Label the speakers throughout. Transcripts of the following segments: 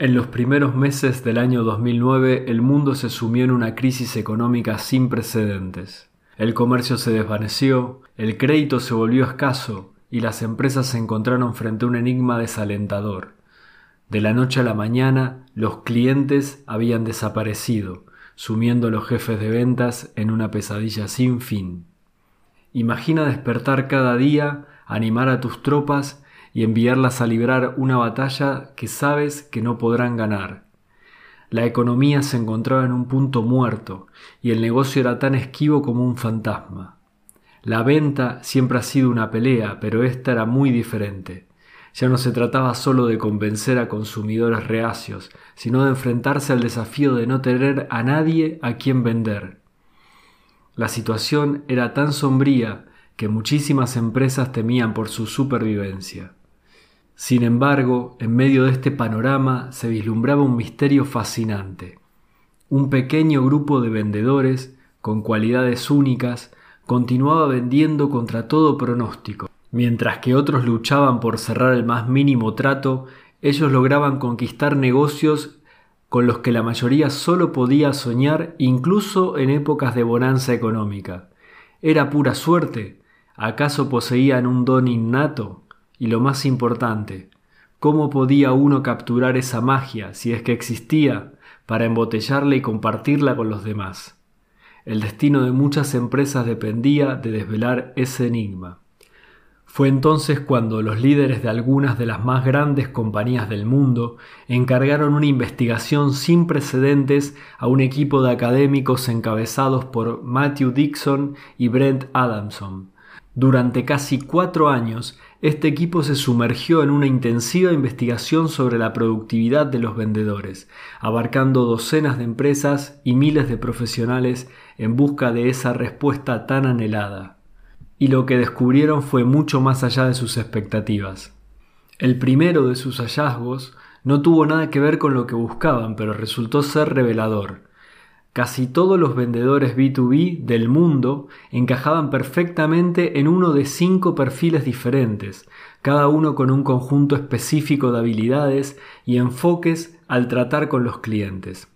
Speaker 1: En los primeros meses del año 2009 el mundo se sumió en una crisis económica sin precedentes. El comercio se desvaneció, el crédito se volvió escaso y las empresas se encontraron frente a un enigma desalentador. De la noche a la mañana los clientes habían desaparecido, sumiendo a los jefes de ventas en una pesadilla sin fin. Imagina despertar cada día, animar a tus tropas y enviarlas a librar una batalla que sabes que no podrán ganar. La economía se encontraba en un punto muerto y el negocio era tan esquivo como un fantasma. La venta siempre ha sido una pelea, pero esta era muy diferente. Ya no se trataba solo de convencer a consumidores reacios, sino de enfrentarse al desafío de no tener a nadie a quien vender. La situación era tan sombría que muchísimas empresas temían por su supervivencia. Sin embargo, en medio de este panorama se vislumbraba un misterio fascinante. Un pequeño grupo de vendedores, con cualidades únicas, continuaba vendiendo contra todo pronóstico. Mientras que otros luchaban por cerrar el más mínimo trato, ellos lograban conquistar negocios con los que la mayoría solo podía soñar incluso en épocas de bonanza económica. ¿Era pura suerte? ¿Acaso poseían un don innato? Y lo más importante, ¿cómo podía uno capturar esa magia, si es que existía, para embotellarla y compartirla con los demás? El destino de muchas empresas dependía de desvelar ese enigma. Fue entonces cuando los líderes de algunas de las más grandes compañías del mundo encargaron una investigación sin precedentes a un equipo de académicos encabezados por Matthew Dixon y Brent Adamson. Durante casi cuatro años este equipo se sumergió en una intensiva investigación sobre la productividad de los vendedores, abarcando docenas de empresas y miles de profesionales en busca de esa respuesta tan anhelada. Y lo que descubrieron fue mucho más allá de sus expectativas. El primero de sus hallazgos no tuvo nada que ver con lo que buscaban, pero resultó ser revelador. Casi todos los vendedores B2B del mundo encajaban perfectamente en uno de cinco perfiles diferentes, cada uno con un conjunto específico de habilidades y enfoques al tratar con los clientes.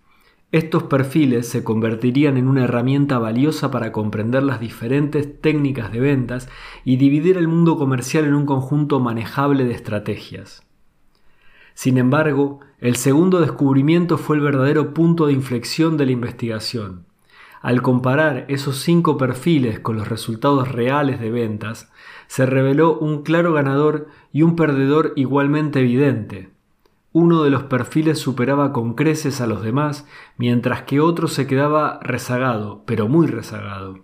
Speaker 1: Estos perfiles se convertirían en una herramienta valiosa para comprender las diferentes técnicas de ventas y dividir el mundo comercial en un conjunto manejable de estrategias. Sin embargo, el segundo descubrimiento fue el verdadero punto de inflexión de la investigación. Al comparar esos cinco perfiles con los resultados reales de ventas, se reveló un claro ganador y un perdedor igualmente evidente. Uno de los perfiles superaba con creces a los demás, mientras que otro se quedaba rezagado, pero muy rezagado.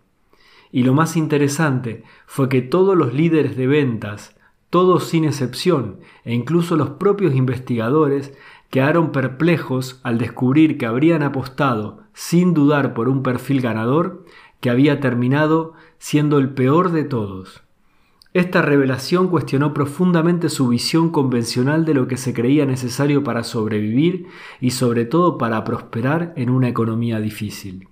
Speaker 1: Y lo más interesante fue que todos los líderes de ventas, todos sin excepción, e incluso los propios investigadores, quedaron perplejos al descubrir que habrían apostado, sin dudar por un perfil ganador, que había terminado siendo el peor de todos. Esta revelación cuestionó profundamente su visión convencional de lo que se creía necesario para sobrevivir y sobre todo para prosperar en una economía difícil.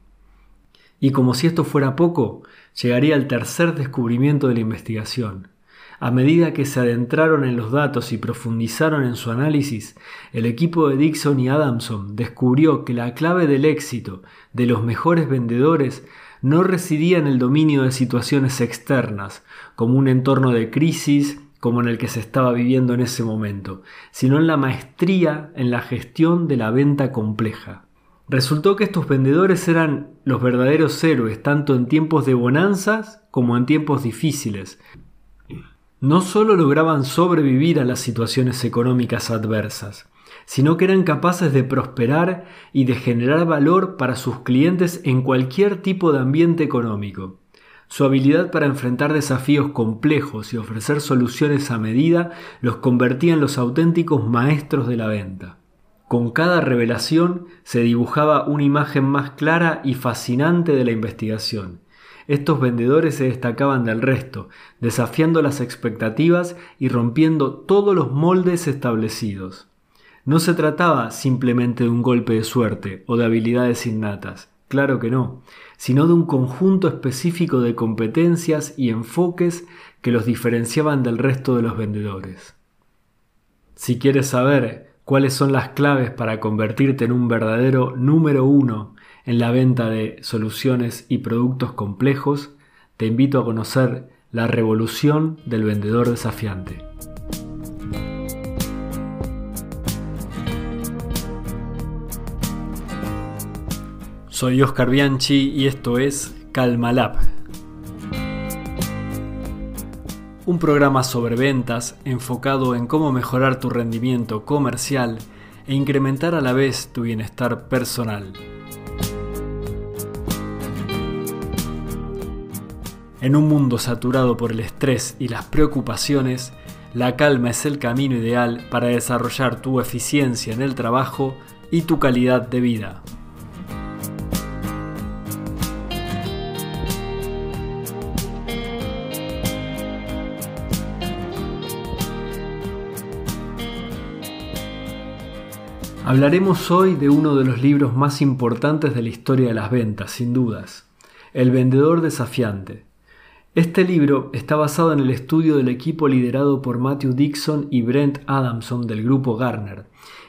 Speaker 1: Y como si esto fuera poco, llegaría el tercer descubrimiento de la investigación. A medida que se adentraron en los datos y profundizaron en su análisis, el equipo de Dixon y Adamson descubrió que la clave del éxito de los mejores vendedores no residía en el dominio de situaciones externas, como un entorno de crisis como en el que se estaba viviendo en ese momento, sino en la maestría en la gestión de la venta compleja. Resultó que estos vendedores eran los verdaderos héroes tanto en tiempos de bonanzas como en tiempos difíciles, no solo lograban sobrevivir a las situaciones económicas adversas, sino que eran capaces de prosperar y de generar valor para sus clientes en cualquier tipo de ambiente económico. Su habilidad para enfrentar desafíos complejos y ofrecer soluciones a medida los convertía en los auténticos maestros de la venta. Con cada revelación se dibujaba una imagen más clara y fascinante de la investigación, estos vendedores se destacaban del resto, desafiando las expectativas y rompiendo todos los moldes establecidos. No se trataba simplemente de un golpe de suerte o de habilidades innatas, claro que no, sino de un conjunto específico de competencias y enfoques que los diferenciaban del resto de los vendedores. Si quieres saber cuáles son las claves para convertirte en un verdadero número uno en la venta de soluciones y productos complejos, te invito a conocer la revolución del vendedor desafiante. Soy Oscar Bianchi y esto es Calmalab. Un programa sobre ventas enfocado en cómo mejorar tu rendimiento comercial e incrementar a la vez tu bienestar personal. En un mundo saturado por el estrés y las preocupaciones, la calma es el camino ideal para desarrollar tu eficiencia en el trabajo y tu calidad de vida. Hablaremos hoy de uno de los libros más importantes de la historia de las ventas, sin dudas, El vendedor desafiante. Este libro está basado en el estudio del equipo liderado por Matthew Dixon y Brent Adamson del grupo Garner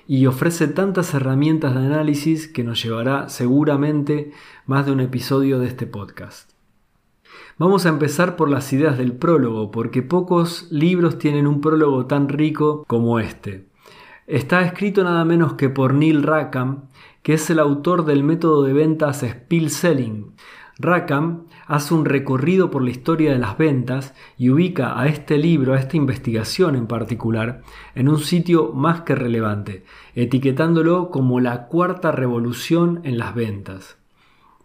Speaker 1: y ofrece tantas herramientas de análisis que nos llevará seguramente más de un episodio de este podcast. Vamos a empezar por las ideas del prólogo, porque pocos libros tienen un prólogo tan rico como este. Está escrito nada menos que por Neil Rackham, que es el autor del método de ventas Spill Selling. Rackham hace un recorrido por la historia de las ventas y ubica a este libro, a esta investigación en particular, en un sitio más que relevante, etiquetándolo como la cuarta revolución en las ventas.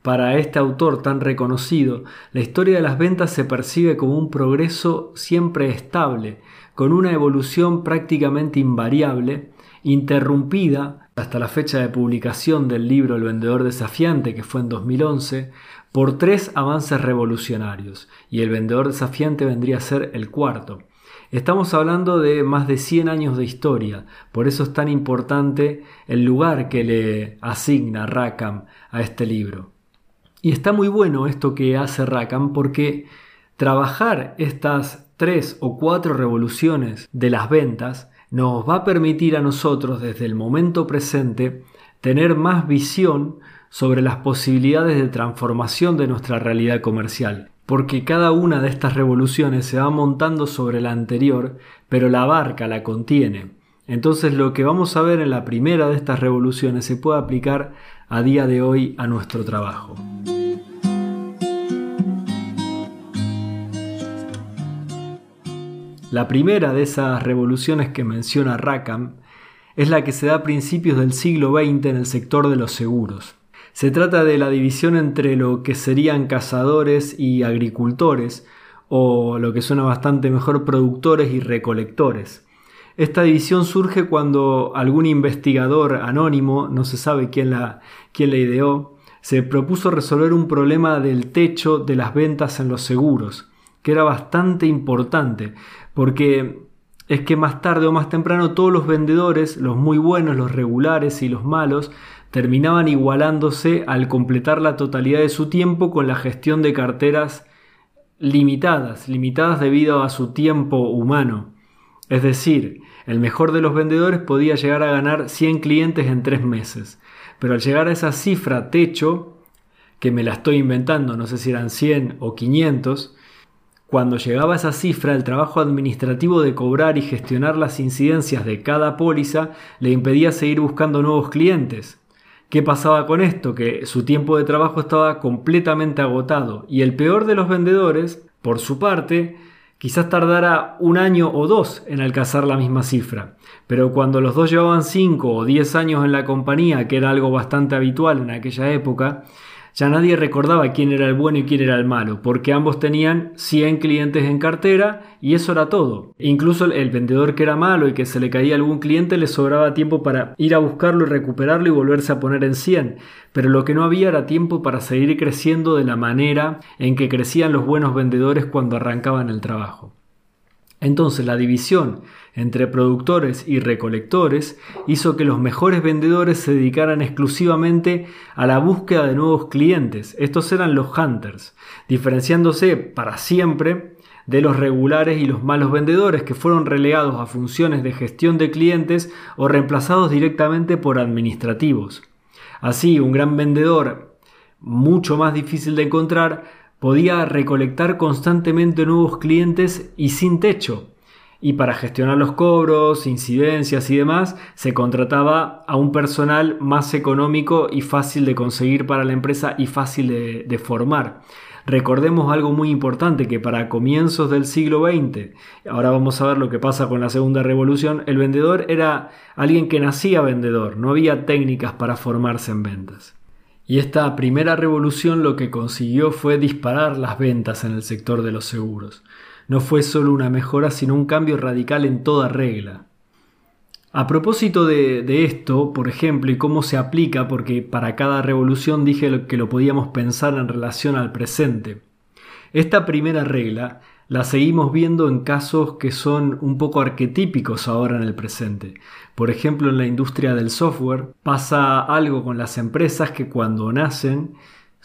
Speaker 1: Para este autor tan reconocido, la historia de las ventas se percibe como un progreso siempre estable, con una evolución prácticamente invariable, interrumpida hasta la fecha de publicación del libro El vendedor desafiante, que fue en 2011, por tres avances revolucionarios, y el vendedor desafiante vendría a ser el cuarto. Estamos hablando de más de 100 años de historia, por eso es tan importante el lugar que le asigna Rackham a este libro. Y está muy bueno esto que hace Rackham porque trabajar estas tres o cuatro revoluciones de las ventas nos va a permitir a nosotros desde el momento presente tener más visión sobre las posibilidades de transformación de nuestra realidad comercial, porque cada una de estas revoluciones se va montando sobre la anterior, pero la barca la contiene. Entonces lo que vamos a ver en la primera de estas revoluciones se puede aplicar a día de hoy a nuestro trabajo. La primera de esas revoluciones que menciona Rackham es la que se da a principios del siglo XX en el sector de los seguros. Se trata de la división entre lo que serían cazadores y agricultores, o lo que suena bastante mejor, productores y recolectores. Esta división surge cuando algún investigador anónimo, no se sabe quién la, quién la ideó, se propuso resolver un problema del techo de las ventas en los seguros, que era bastante importante, porque es que más tarde o más temprano todos los vendedores, los muy buenos, los regulares y los malos, terminaban igualándose al completar la totalidad de su tiempo con la gestión de carteras limitadas, limitadas debido a su tiempo humano. Es decir, el mejor de los vendedores podía llegar a ganar 100 clientes en 3 meses, pero al llegar a esa cifra techo, que me la estoy inventando, no sé si eran 100 o 500, cuando llegaba a esa cifra, el trabajo administrativo de cobrar y gestionar las incidencias de cada póliza le impedía seguir buscando nuevos clientes. ¿Qué pasaba con esto? Que su tiempo de trabajo estaba completamente agotado y el peor de los vendedores, por su parte, quizás tardara un año o dos en alcanzar la misma cifra. Pero cuando los dos llevaban 5 o 10 años en la compañía, que era algo bastante habitual en aquella época, ya nadie recordaba quién era el bueno y quién era el malo, porque ambos tenían 100 clientes en cartera y eso era todo. incluso el vendedor que era malo y que se le caía algún cliente le sobraba tiempo para ir a buscarlo y recuperarlo y volverse a poner en 100. Pero lo que no había era tiempo para seguir creciendo de la manera en que crecían los buenos vendedores cuando arrancaban el trabajo. Entonces la división entre productores y recolectores hizo que los mejores vendedores se dedicaran exclusivamente a la búsqueda de nuevos clientes. Estos eran los hunters, diferenciándose para siempre de los regulares y los malos vendedores que fueron relegados a funciones de gestión de clientes o reemplazados directamente por administrativos. Así, un gran vendedor, mucho más difícil de encontrar, podía recolectar constantemente nuevos clientes y sin techo. Y para gestionar los cobros, incidencias y demás, se contrataba a un personal más económico y fácil de conseguir para la empresa y fácil de, formar. Recordemos algo muy importante que para comienzos del siglo XX, ahora vamos a ver lo que pasa con la segunda revolución, el vendedor era alguien que nacía vendedor, no había técnicas para formarse en ventas. Y esta primera revolución lo que consiguió fue disparar las ventas en el sector de los seguros. No fue solo una mejora, sino un cambio radical en toda regla. A propósito de, esto, por ejemplo, y cómo se aplica, porque para cada revolución dije que lo podíamos pensar en relación al presente. Esta primera regla la seguimos viendo en casos que son un poco arquetípicos ahora en el presente. Por ejemplo, en la industria del software pasa algo con las empresas que cuando nacen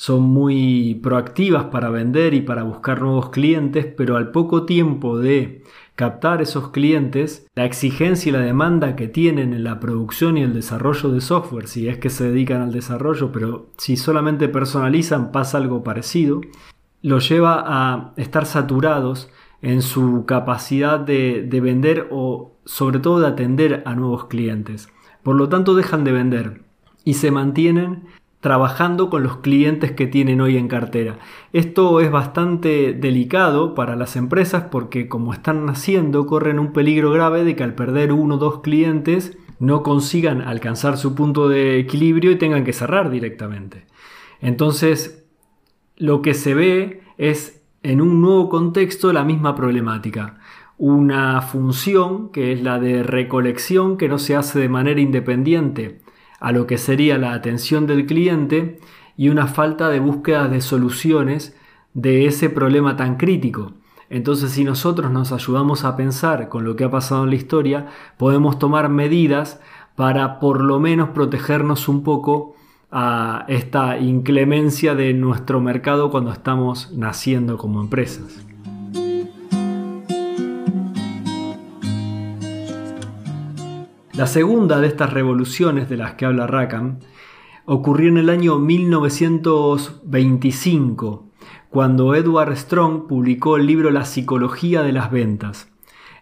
Speaker 1: son muy proactivas para vender y para buscar nuevos clientes, pero al poco tiempo de captar esos clientes, la exigencia y la demanda que tienen en la producción y el desarrollo de software, si es que se dedican al desarrollo, pero si solamente personalizan pasa algo parecido, lo lleva a estar saturados en su capacidad de, de vender o sobre todo de atender a nuevos clientes. Por lo tanto dejan de vender y se mantienen trabajando con los clientes que tienen hoy en cartera. Esto es bastante delicado para las empresas porque como están naciendo corren un peligro grave de que al perder uno o dos clientes no consigan alcanzar su punto de equilibrio y tengan que cerrar directamente. Entonces, lo que se ve es en un nuevo contexto la misma problemática. Una función que es la de recolección que no se hace de manera independiente a lo que sería la atención del cliente y una falta de búsqueda de soluciones de ese problema tan crítico. Entonces si nosotros nos ayudamos a pensar con lo que ha pasado en la historia, podemos tomar medidas para por lo menos protegernos un poco a esta inclemencia de nuestro mercado cuando estamos naciendo como empresas. La segunda de estas revoluciones de las que habla Rackham ocurrió en el año 1925, cuando Edward Strong publicó el libro La psicología de las ventas.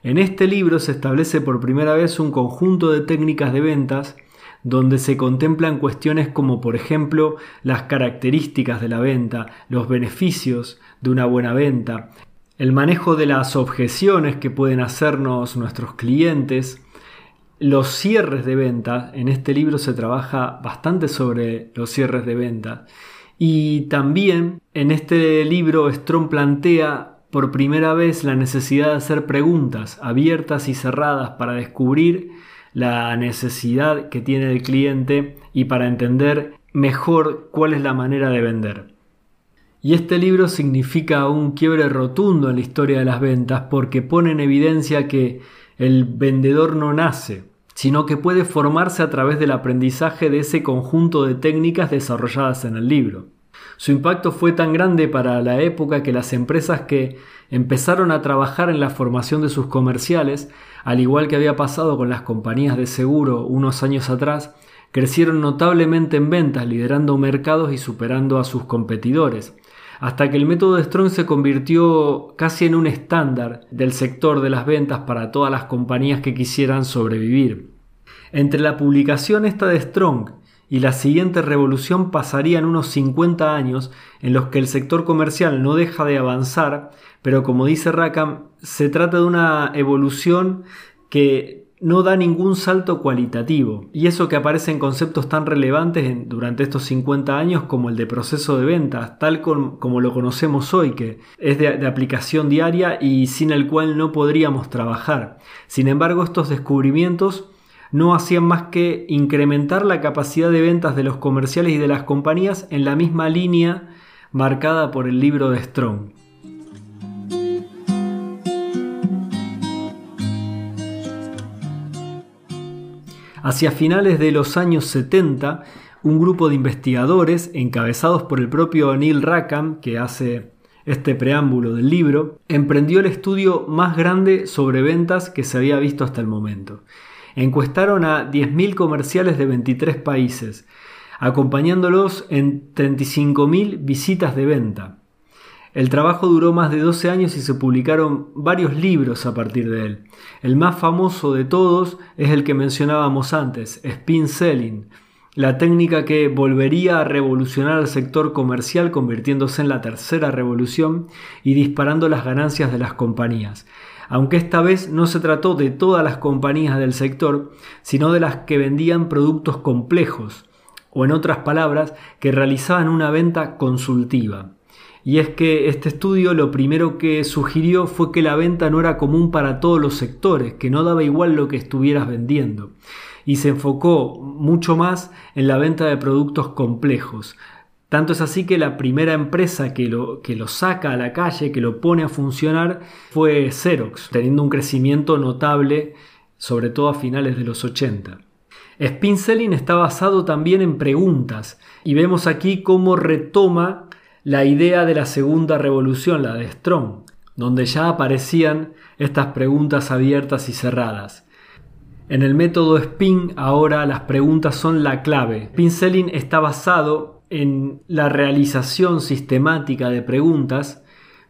Speaker 1: En este libro se establece por primera vez un conjunto de técnicas de ventas donde se contemplan cuestiones como por ejemplo las características de la venta, los beneficios de una buena venta, el manejo de las objeciones que pueden hacernos nuestros clientes, los cierres de venta, en este libro se trabaja bastante sobre los cierres de venta. Y también en este libro Strong plantea por primera vez la necesidad de hacer preguntas abiertas y cerradas para descubrir la necesidad que tiene el cliente y para entender mejor cuál es la manera de vender. Y este libro significa un quiebre rotundo en la historia de las ventas porque pone en evidencia que el vendedor no nace, sino que puede formarse a través del aprendizaje de ese conjunto de técnicas desarrolladas en el libro. Su impacto fue tan grande para la época que las empresas que empezaron a trabajar en la formación de sus comerciales, al igual que había pasado con las compañías de seguro unos años atrás, crecieron notablemente en ventas, liderando mercados y superando a sus competidores, hasta que el método de Strong se convirtió casi en un estándar del sector de las ventas para todas las compañías que quisieran sobrevivir. Entre la publicación esta de Strong y la siguiente revolución pasarían unos 50 años en los que el sector comercial no deja de avanzar, pero como dice Rackham, se trata de una evolución que no da ningún salto cualitativo. Y eso que aparecen conceptos tan relevantes durante estos 50 años como el de proceso de ventas, tal como lo conocemos hoy, que es de aplicación diaria y sin el cual no podríamos trabajar. Sin embargo, estos descubrimientos no hacían más que incrementar la capacidad de ventas de los comerciales y de las compañías en la misma línea marcada por el libro de Strong. Hacia finales de los años 70, un grupo de investigadores, encabezados por el propio Neil Rackham, que hace este preámbulo del libro, emprendió el estudio más grande sobre ventas que se había visto hasta el momento. Encuestaron a 10.000 comerciales de 23 países, acompañándolos en 35.000 visitas de venta. El trabajo duró más de 12 años y se publicaron varios libros a partir de él. El más famoso de todos es el que mencionábamos antes, Spin Selling, la técnica que volvería a revolucionar al sector comercial convirtiéndose en la tercera revolución y disparando las ganancias de las compañías. Aunque esta vez no se trató de todas las compañías del sector, sino de las que vendían productos complejos, o en otras palabras, que realizaban una venta consultiva. Y es que este estudio lo primero que sugirió fue que la venta no era común para todos los sectores, que no daba igual lo que estuvieras vendiendo. Y se enfocó mucho más en la venta de productos complejos. Tanto es así que la primera empresa que lo, que lo saca a la calle, que lo pone a funcionar, fue Xerox, teniendo un crecimiento notable, sobre todo a finales de los 80. Spin Selling está basado también en preguntas y vemos aquí cómo retoma la idea de la segunda revolución, la de Strong, donde ya aparecían estas preguntas abiertas y cerradas. En el método Spin ahora las preguntas son la clave. Spin está basado en la realización sistemática de preguntas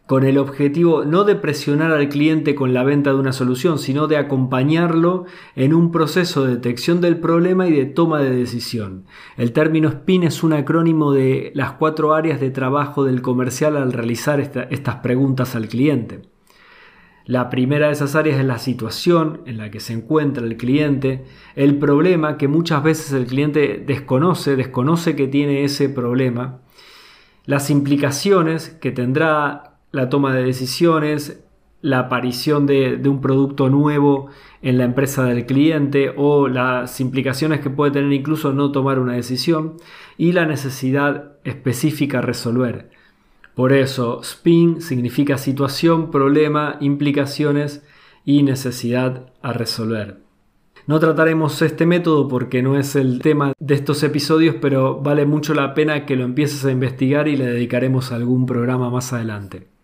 Speaker 1: con el objetivo no de presionar al cliente con la venta de una solución, sino de acompañarlo en un proceso de detección del problema y de toma de decisión. El término SPIN es un acrónimo de las cuatro áreas de trabajo del comercial al realizar estas preguntas al cliente. La primera de esas áreas es la situación en la que se encuentra el cliente, el problema que muchas veces el cliente desconoce, desconoce que tiene ese problema, las implicaciones que tendrá la toma de decisiones, la aparición de, un producto nuevo en la empresa del cliente o las implicaciones que puede tener incluso no tomar una decisión y la necesidad específica a resolver. Por eso, SPIN significa situación, problema, implicaciones y necesidad a resolver. No trataremos este método porque no es el tema de estos episodios, pero vale mucho la pena que lo empieces a investigar y le dedicaremos algún programa más adelante.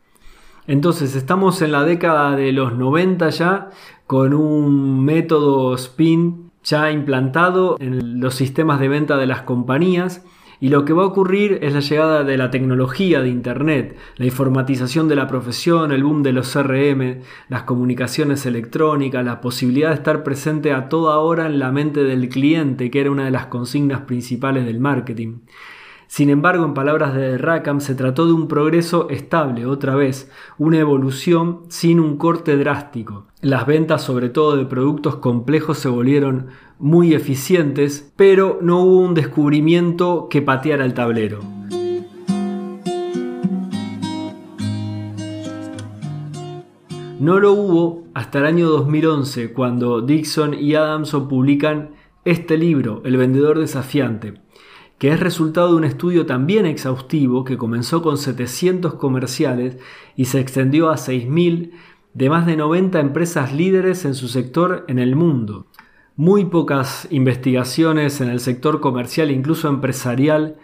Speaker 1: Entonces estamos en la década de los 90 ya con un método spin ya implantado en los sistemas de venta de las compañías y lo que va a ocurrir es la llegada de la tecnología de Internet, la informatización de la profesión, el boom de los CRM, las comunicaciones electrónicas, la posibilidad de estar presente a toda hora en la mente del cliente, que era una de las consignas principales del marketing. Sin embargo, en palabras de Rackham, se trató de un progreso estable, otra vez, una evolución sin un corte drástico. Las ventas, sobre todo de productos complejos, se volvieron muy eficientes, pero no hubo un descubrimiento que pateara el tablero. No lo hubo hasta el año 2011, cuando Dixon y Adamson publican este libro, El vendedor desafiante, que es resultado de un estudio también exhaustivo que comenzó con 700 comerciales y se extendió a 6.000 de más de 90 empresas líderes en su sector en el mundo. Muy pocas investigaciones en el sector comercial, incluso empresarial,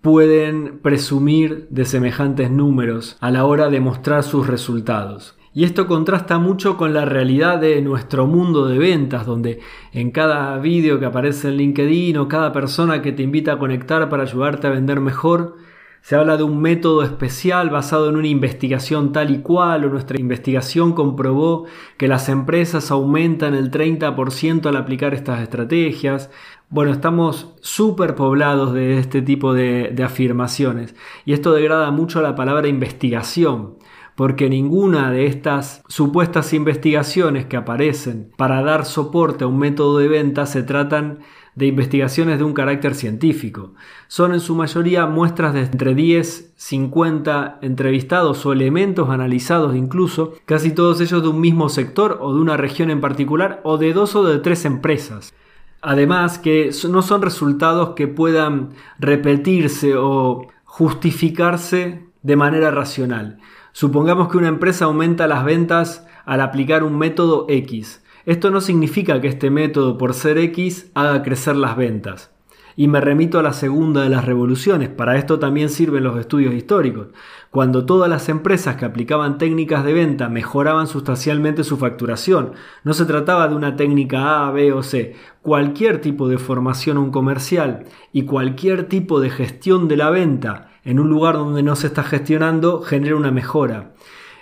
Speaker 1: pueden presumir de semejantes números a la hora de mostrar sus resultados. Y esto contrasta mucho con la realidad de nuestro mundo de ventas, donde en cada vídeo que aparece en LinkedIn o cada persona que te invita a conectar para ayudarte a vender mejor, se habla de un método especial basado en una investigación tal y cual, o nuestra investigación comprobó que las empresas aumentan el 30% al aplicar estas estrategias. Bueno, estamos súper poblados de este tipo de, de afirmaciones y esto degrada mucho la palabra investigación porque ninguna de estas supuestas investigaciones que aparecen para dar soporte a un método de venta se tratan de investigaciones de un carácter científico. Son en su mayoría muestras de entre 10, 50 entrevistados o elementos analizados incluso, casi todos ellos de un mismo sector o de una región en particular o de dos o de tres empresas. Además que no son resultados que puedan repetirse o justificarse de manera racional. Supongamos que una empresa aumenta las ventas al aplicar un método X. Esto no significa que este método, por ser X, haga crecer las ventas. Y me remito a la segunda de las revoluciones, para esto también sirven los estudios históricos. Cuando todas las empresas que aplicaban técnicas de venta mejoraban sustancialmente su facturación, no se trataba de una técnica A, B o C, cualquier tipo de formación un comercial y cualquier tipo de gestión de la venta en un lugar donde no se está gestionando genera una mejora.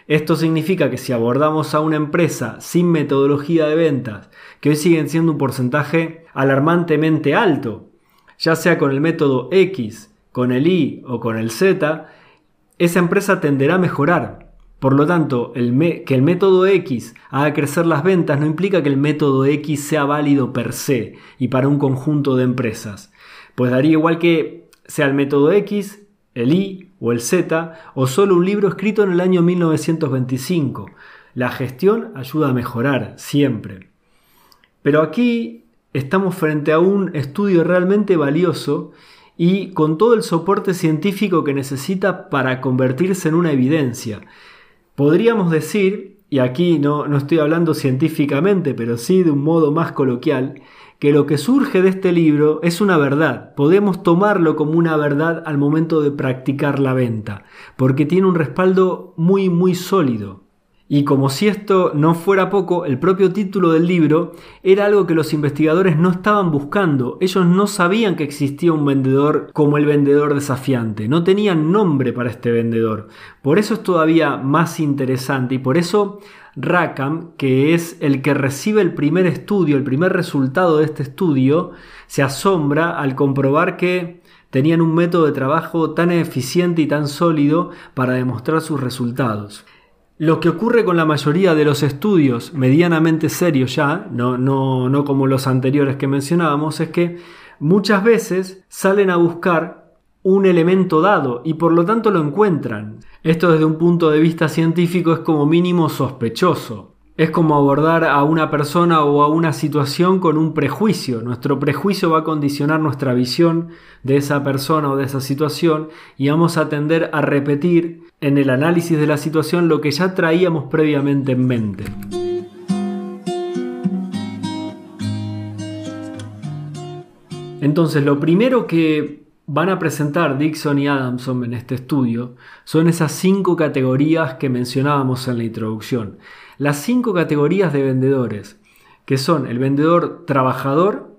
Speaker 1: Esto significa que si abordamos a una empresa sin metodología de ventas, que hoy siguen siendo un porcentaje alarmantemente alto, ya sea con el método X, con el Y o con el Z, esa empresa tenderá a mejorar. Por lo tanto, que el método X haga crecer las ventas no implica que el método X sea válido per se y para un conjunto de empresas. Pues daría igual que sea el método X, el Y o el Z, o solo un libro escrito en el año 1925. La gestión ayuda a mejorar, siempre. Pero aquí estamos frente a un estudio realmente valioso y con todo el soporte científico que necesita para convertirse en una evidencia. Podríamos decir, y aquí no, no estoy hablando científicamente, pero sí de un modo más coloquial, que lo que surge de este libro es una verdad. Podemos tomarlo como una verdad al momento de practicar la venta, porque tiene un respaldo muy, muy sólido. Y como si esto no fuera poco, el propio título del libro era algo que los investigadores no estaban buscando. Ellos no sabían que existía un vendedor como el vendedor desafiante. No tenían nombre para este vendedor. Por eso es todavía más interesante y por eso Rackham, que es el que recibe el primer estudio, el primer resultado de este estudio, se asombra al comprobar que tenían un método de trabajo tan eficiente y tan sólido para demostrar sus resultados. Lo que ocurre con la mayoría de los estudios medianamente serios ya, no, no, no como los anteriores que mencionábamos, es que muchas veces salen a buscar un elemento dado y por lo tanto lo encuentran. Esto desde un punto de vista científico es como mínimo sospechoso. Es como abordar a una persona o a una situación con un prejuicio. Nuestro prejuicio va a condicionar nuestra visión de esa persona o de esa situación y vamos a tender a repetir en el análisis de la situación lo que ya traíamos previamente en mente. Entonces, lo primero que van a presentar Dixon y Adamson en este estudio son esas cinco categorías que mencionábamos en la introducción las cinco categorías de vendedores, que son el vendedor trabajador,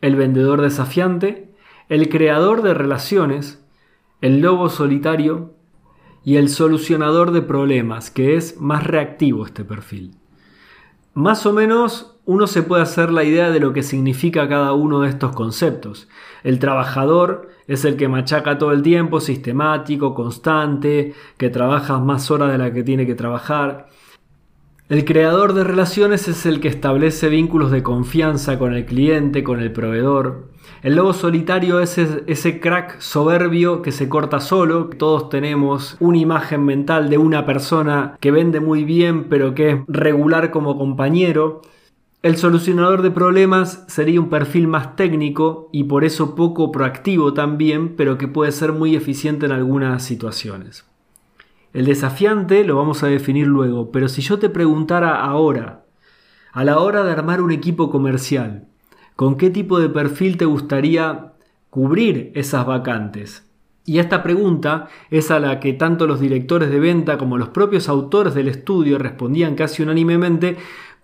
Speaker 1: el vendedor desafiante, el creador de relaciones, el lobo solitario y el solucionador de problemas, que es más reactivo este perfil. Más o menos uno se puede hacer la idea de lo que significa cada uno de estos conceptos. El trabajador es el que machaca todo el tiempo, sistemático, constante, que trabaja más horas de la que tiene que trabajar. El creador de relaciones es el que establece vínculos de confianza con el cliente, con el proveedor. El lobo solitario es ese crack soberbio que se corta solo. Todos tenemos una imagen mental de una persona que vende muy bien pero que es regular como compañero. El solucionador de problemas sería un perfil más técnico y por eso poco proactivo también, pero que puede ser muy eficiente en algunas situaciones. El desafiante lo vamos a definir luego, pero si yo te preguntara ahora, a la hora de armar un equipo comercial, ¿con qué tipo de perfil te gustaría cubrir esas vacantes? Y esta pregunta es a la que tanto los directores de venta como los propios autores del estudio respondían casi unánimemente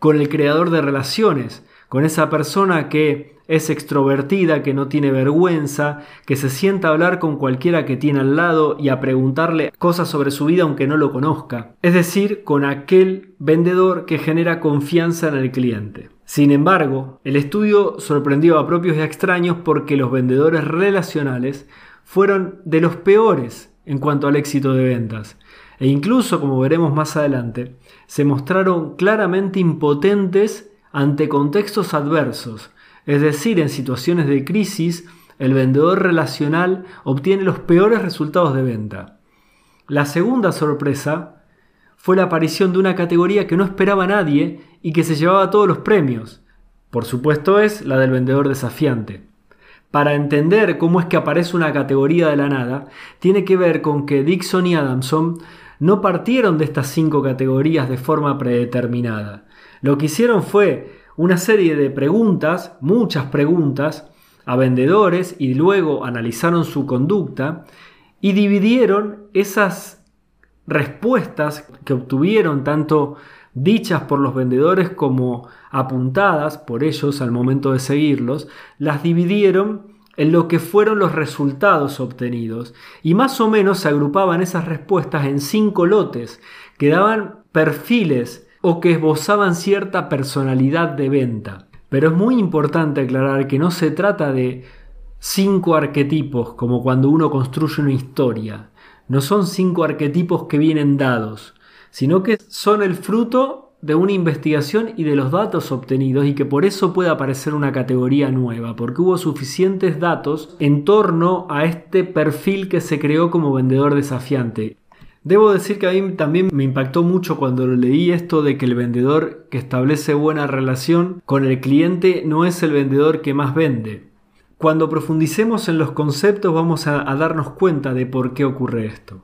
Speaker 1: con el creador de relaciones, con esa persona que es extrovertida, que no tiene vergüenza, que se sienta a hablar con cualquiera que tiene al lado y a preguntarle cosas sobre su vida aunque no lo conozca. Es decir, con aquel vendedor que genera confianza en el cliente. Sin embargo, el estudio sorprendió a propios y a extraños porque los vendedores relacionales fueron de los peores en cuanto al éxito de ventas. E incluso, como veremos más adelante, se mostraron claramente impotentes ante contextos adversos, es decir, en situaciones de crisis, el vendedor relacional obtiene los peores resultados de venta. La segunda sorpresa fue la aparición de una categoría que no esperaba nadie y que se llevaba todos los premios. Por supuesto es la del vendedor desafiante. Para entender cómo es que aparece una categoría de la nada, tiene que ver con que Dixon y Adamson no partieron de estas cinco categorías de forma predeterminada. Lo que hicieron fue una serie de preguntas, muchas preguntas, a vendedores y luego analizaron su conducta y dividieron esas respuestas que obtuvieron tanto dichas por los vendedores como apuntadas por ellos al momento de seguirlos, las dividieron en lo que fueron los resultados obtenidos y más o menos se agrupaban esas respuestas en cinco lotes que daban perfiles o que esbozaban cierta personalidad de venta. Pero es muy importante aclarar que no se trata de cinco arquetipos como cuando uno construye una historia. No son cinco arquetipos que vienen dados, sino que son el fruto de una investigación y de los datos obtenidos y que por eso puede aparecer una categoría nueva, porque hubo suficientes datos en torno a este perfil que se creó como vendedor desafiante. Debo decir que a mí también me impactó mucho cuando leí esto de que el vendedor que establece buena relación con el cliente no es el vendedor que más vende. Cuando profundicemos en los conceptos vamos a darnos cuenta de por qué ocurre esto.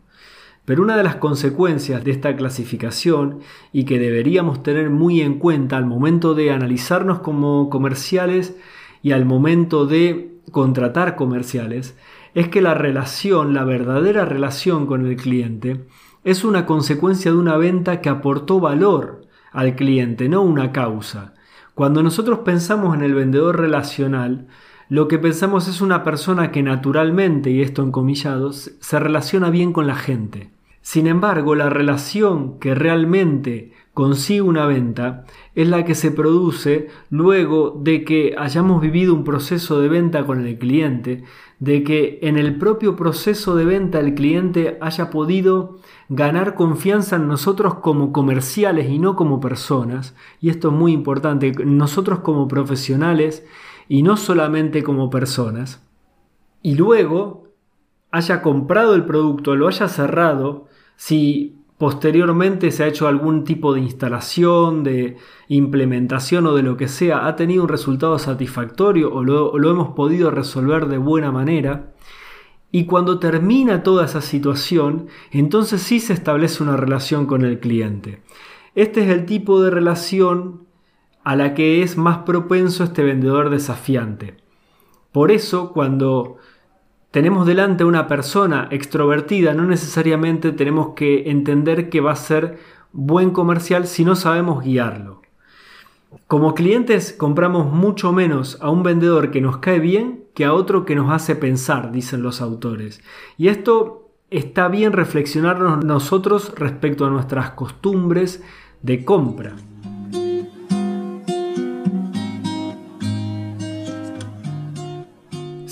Speaker 1: Pero una de las consecuencias de esta clasificación y que deberíamos tener muy en cuenta al momento de analizarnos como comerciales y al momento de contratar comerciales es que la relación, la verdadera relación con el cliente, es una consecuencia de una venta que aportó valor al cliente, no una causa. Cuando nosotros pensamos en el vendedor relacional, lo que pensamos es una persona que naturalmente, y esto en comillados, se relaciona bien con la gente. Sin embargo, la relación que realmente consigue una venta es la que se produce luego de que hayamos vivido un proceso de venta con el cliente, de que en el propio proceso de venta el cliente haya podido ganar confianza en nosotros como comerciales y no como personas, y esto es muy importante, nosotros como profesionales y no solamente como personas, y luego haya comprado el producto, lo haya cerrado, si posteriormente se ha hecho algún tipo de instalación, de implementación o de lo que sea, ha tenido un resultado satisfactorio o lo, hemos podido resolver de buena manera. Y cuando termina toda esa situación, entonces sí se establece una relación con el cliente. Este es el tipo de relación a la que es más propenso este vendedor desafiante. Por eso, cuando tenemos delante a una persona extrovertida, no necesariamente tenemos que entender que va a ser buen comercial si no sabemos guiarlo. Como clientes compramos mucho menos a un vendedor que nos cae bien que a otro que nos hace pensar, dicen los autores. Y esto está bien reflexionarnos nosotros respecto a nuestras costumbres de compra.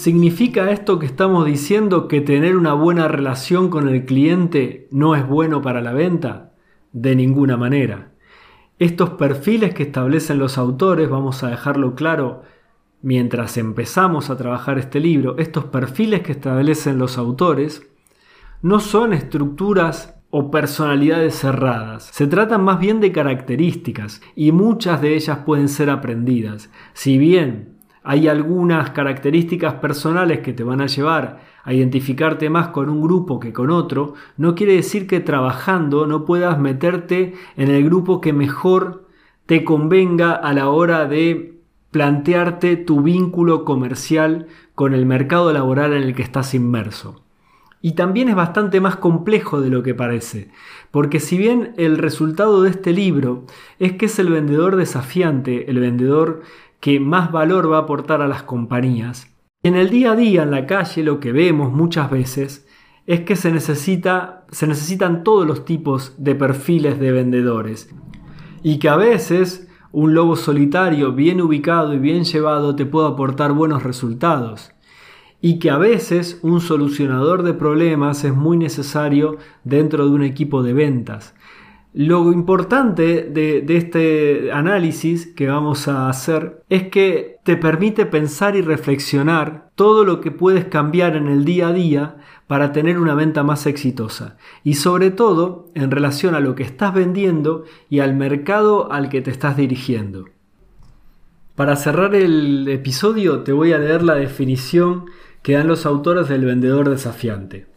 Speaker 1: ¿Significa esto que estamos diciendo que tener una buena relación con el cliente no es bueno para la venta? De ninguna manera. Estos perfiles que establecen los autores, vamos a dejarlo claro mientras empezamos a trabajar este libro, estos perfiles que establecen los autores no son estructuras o personalidades cerradas. Se tratan más bien de características y muchas de ellas pueden ser aprendidas. Si bien hay algunas características personales que te van a llevar a identificarte más con un grupo que con otro, no quiere decir que trabajando no puedas meterte en el grupo que mejor te convenga a la hora de plantearte tu vínculo comercial con el mercado laboral en el que estás inmerso. Y también es bastante más complejo de lo que parece, porque si bien el resultado de este libro es que es el vendedor desafiante, el vendedor que más valor va a aportar a las compañías. En el día a día, en la calle, lo que vemos muchas veces es que se, necesita, se necesitan todos los tipos de perfiles de vendedores y que a veces un lobo solitario bien ubicado y bien llevado te puede aportar buenos resultados y que a veces un solucionador de problemas es muy necesario dentro de un equipo de ventas. Lo importante de, este análisis que vamos a hacer es que te permite pensar y reflexionar todo lo que puedes cambiar en el día a día para tener una venta más exitosa y sobre todo en relación a lo que estás vendiendo y al mercado al que te estás dirigiendo. Para cerrar el episodio te voy a leer la definición que dan los autores del vendedor desafiante.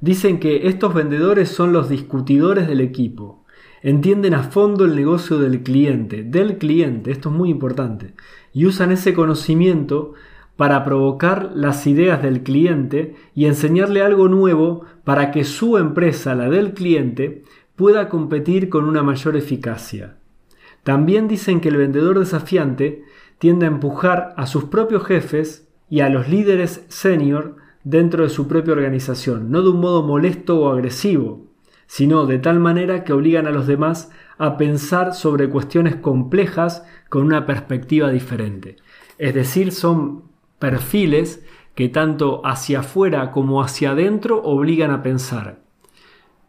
Speaker 1: Dicen que estos vendedores son los discutidores del equipo. Entienden a fondo el negocio del cliente, del cliente, esto es muy importante, y usan ese conocimiento para provocar las ideas del cliente y enseñarle algo nuevo para que su empresa, la del cliente, pueda competir con una mayor eficacia. También dicen que el vendedor desafiante tiende a empujar a sus propios jefes y a los líderes senior dentro de su propia organización, no de un modo molesto o agresivo, sino de tal manera que obligan a los demás a pensar sobre cuestiones complejas con una perspectiva diferente. Es decir, son perfiles que tanto hacia afuera como hacia adentro obligan a pensar.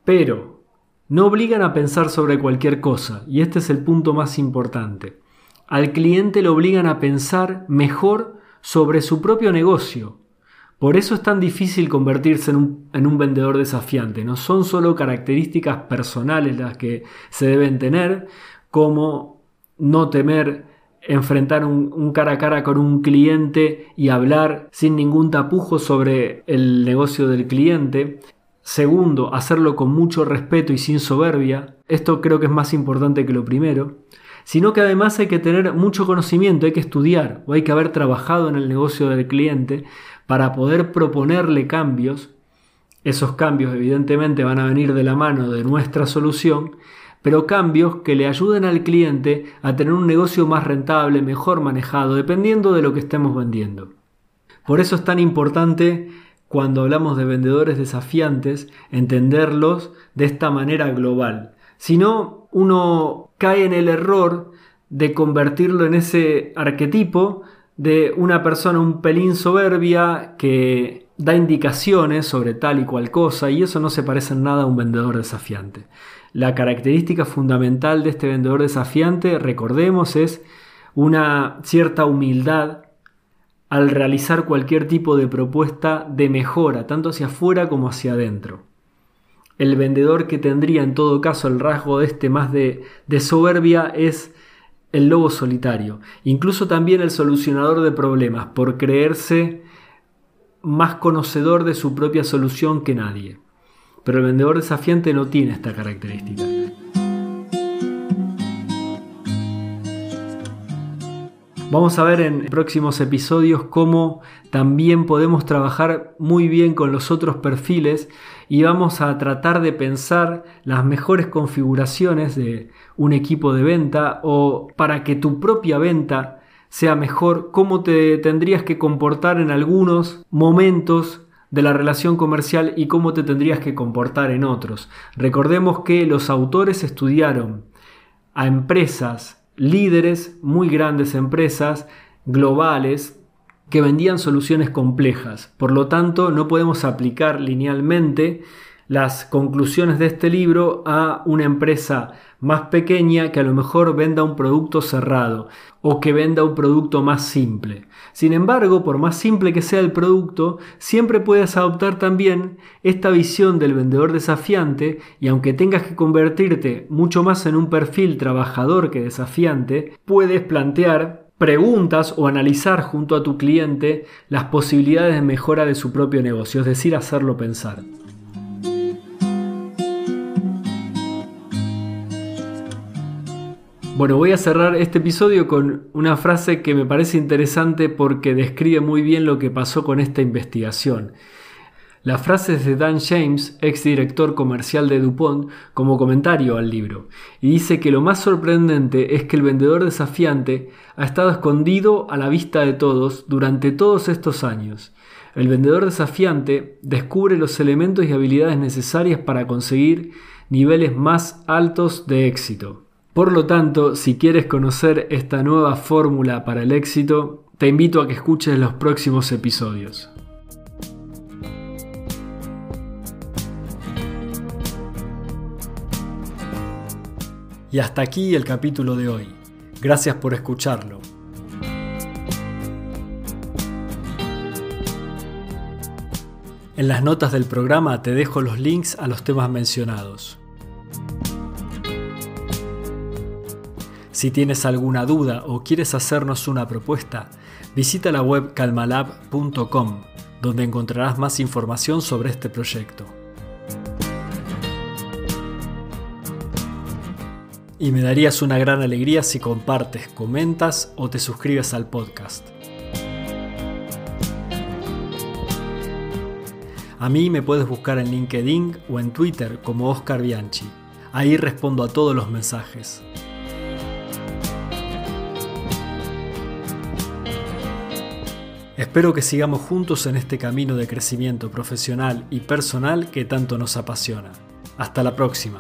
Speaker 1: Pero no obligan a pensar sobre cualquier cosa, y este es el punto más importante. Al cliente le obligan a pensar mejor sobre su propio negocio, por eso es tan difícil convertirse en un, vendedor desafiante. No son solo características personales las que se deben tener, como no temer enfrentar un, un, cara a cara con un cliente y hablar sin ningún tapujo sobre el negocio del cliente. Segundo, hacerlo con mucho respeto y sin soberbia. Esto creo que es más importante que lo primero. Sino que además hay que tener mucho conocimiento, hay que estudiar o hay que haber trabajado en el negocio del cliente para poder proponerle cambios. Esos cambios evidentemente van a venir de la mano de nuestra solución, pero cambios que le ayuden al cliente a tener un negocio más rentable, mejor manejado, dependiendo de lo que estemos vendiendo. Por eso es tan importante cuando hablamos de vendedores desafiantes, entenderlos de esta manera global. Si no, uno cae en el error de convertirlo en ese arquetipo de una persona un pelín soberbia que da indicaciones sobre tal y cual cosa y eso no se parece en nada a un vendedor desafiante. La característica fundamental de este vendedor desafiante, recordemos, es una cierta humildad al realizar cualquier tipo de propuesta de mejora, tanto hacia afuera como hacia adentro. El vendedor que tendría en todo caso el rasgo de este más de, soberbia es el lobo solitario, incluso también el solucionador de problemas, por creerse más conocedor de su propia solución que nadie. Pero el vendedor desafiante no tiene esta característica. Vamos a ver en próximos episodios cómo también podemos trabajar muy bien con los otros perfiles y vamos a tratar de pensar las mejores configuraciones de un equipo de venta o para que tu propia venta sea mejor, cómo te tendrías que comportar en algunos momentos de la relación comercial y cómo te tendrías que comportar en otros. Recordemos que los autores estudiaron a empresas, líderes, muy grandes empresas, globales, que vendían soluciones complejas. Por lo tanto, no podemos aplicar linealmente las conclusiones de este libro a una empresa más pequeña que a lo mejor venda un producto cerrado o que venda un producto más simple. Sin embargo, por más simple que sea el producto, siempre puedes adoptar también esta visión del vendedor desafiante y aunque tengas que convertirte mucho más en un perfil trabajador que desafiante, puedes plantear preguntas o analizar junto a tu cliente las posibilidades de mejora de su propio negocio, es decir, hacerlo pensar. Bueno, voy a cerrar este episodio con una frase que me parece interesante porque describe muy bien lo que pasó con esta investigación. La frase es de Dan James, ex director comercial de DuPont, como comentario al libro, y dice que lo más sorprendente es que el vendedor desafiante ha estado escondido a la vista de todos durante todos estos años. El vendedor desafiante descubre los elementos y habilidades necesarias para conseguir niveles más altos de éxito. Por lo tanto, si quieres conocer esta nueva fórmula para el éxito, te invito a que escuches los próximos episodios. Y hasta aquí el capítulo de hoy. Gracias por escucharlo. En las notas del programa te dejo los links a los temas mencionados. Si tienes alguna duda o quieres hacernos una propuesta, visita la web calmalab.com, donde encontrarás más información sobre este proyecto. y me darías una gran alegría si compartes, comentas o te suscribes al podcast. A mí me puedes buscar en LinkedIn o en Twitter como Oscar Bianchi. Ahí respondo a todos los mensajes. Espero que sigamos juntos en este camino de crecimiento profesional y personal que tanto nos apasiona. Hasta la próxima.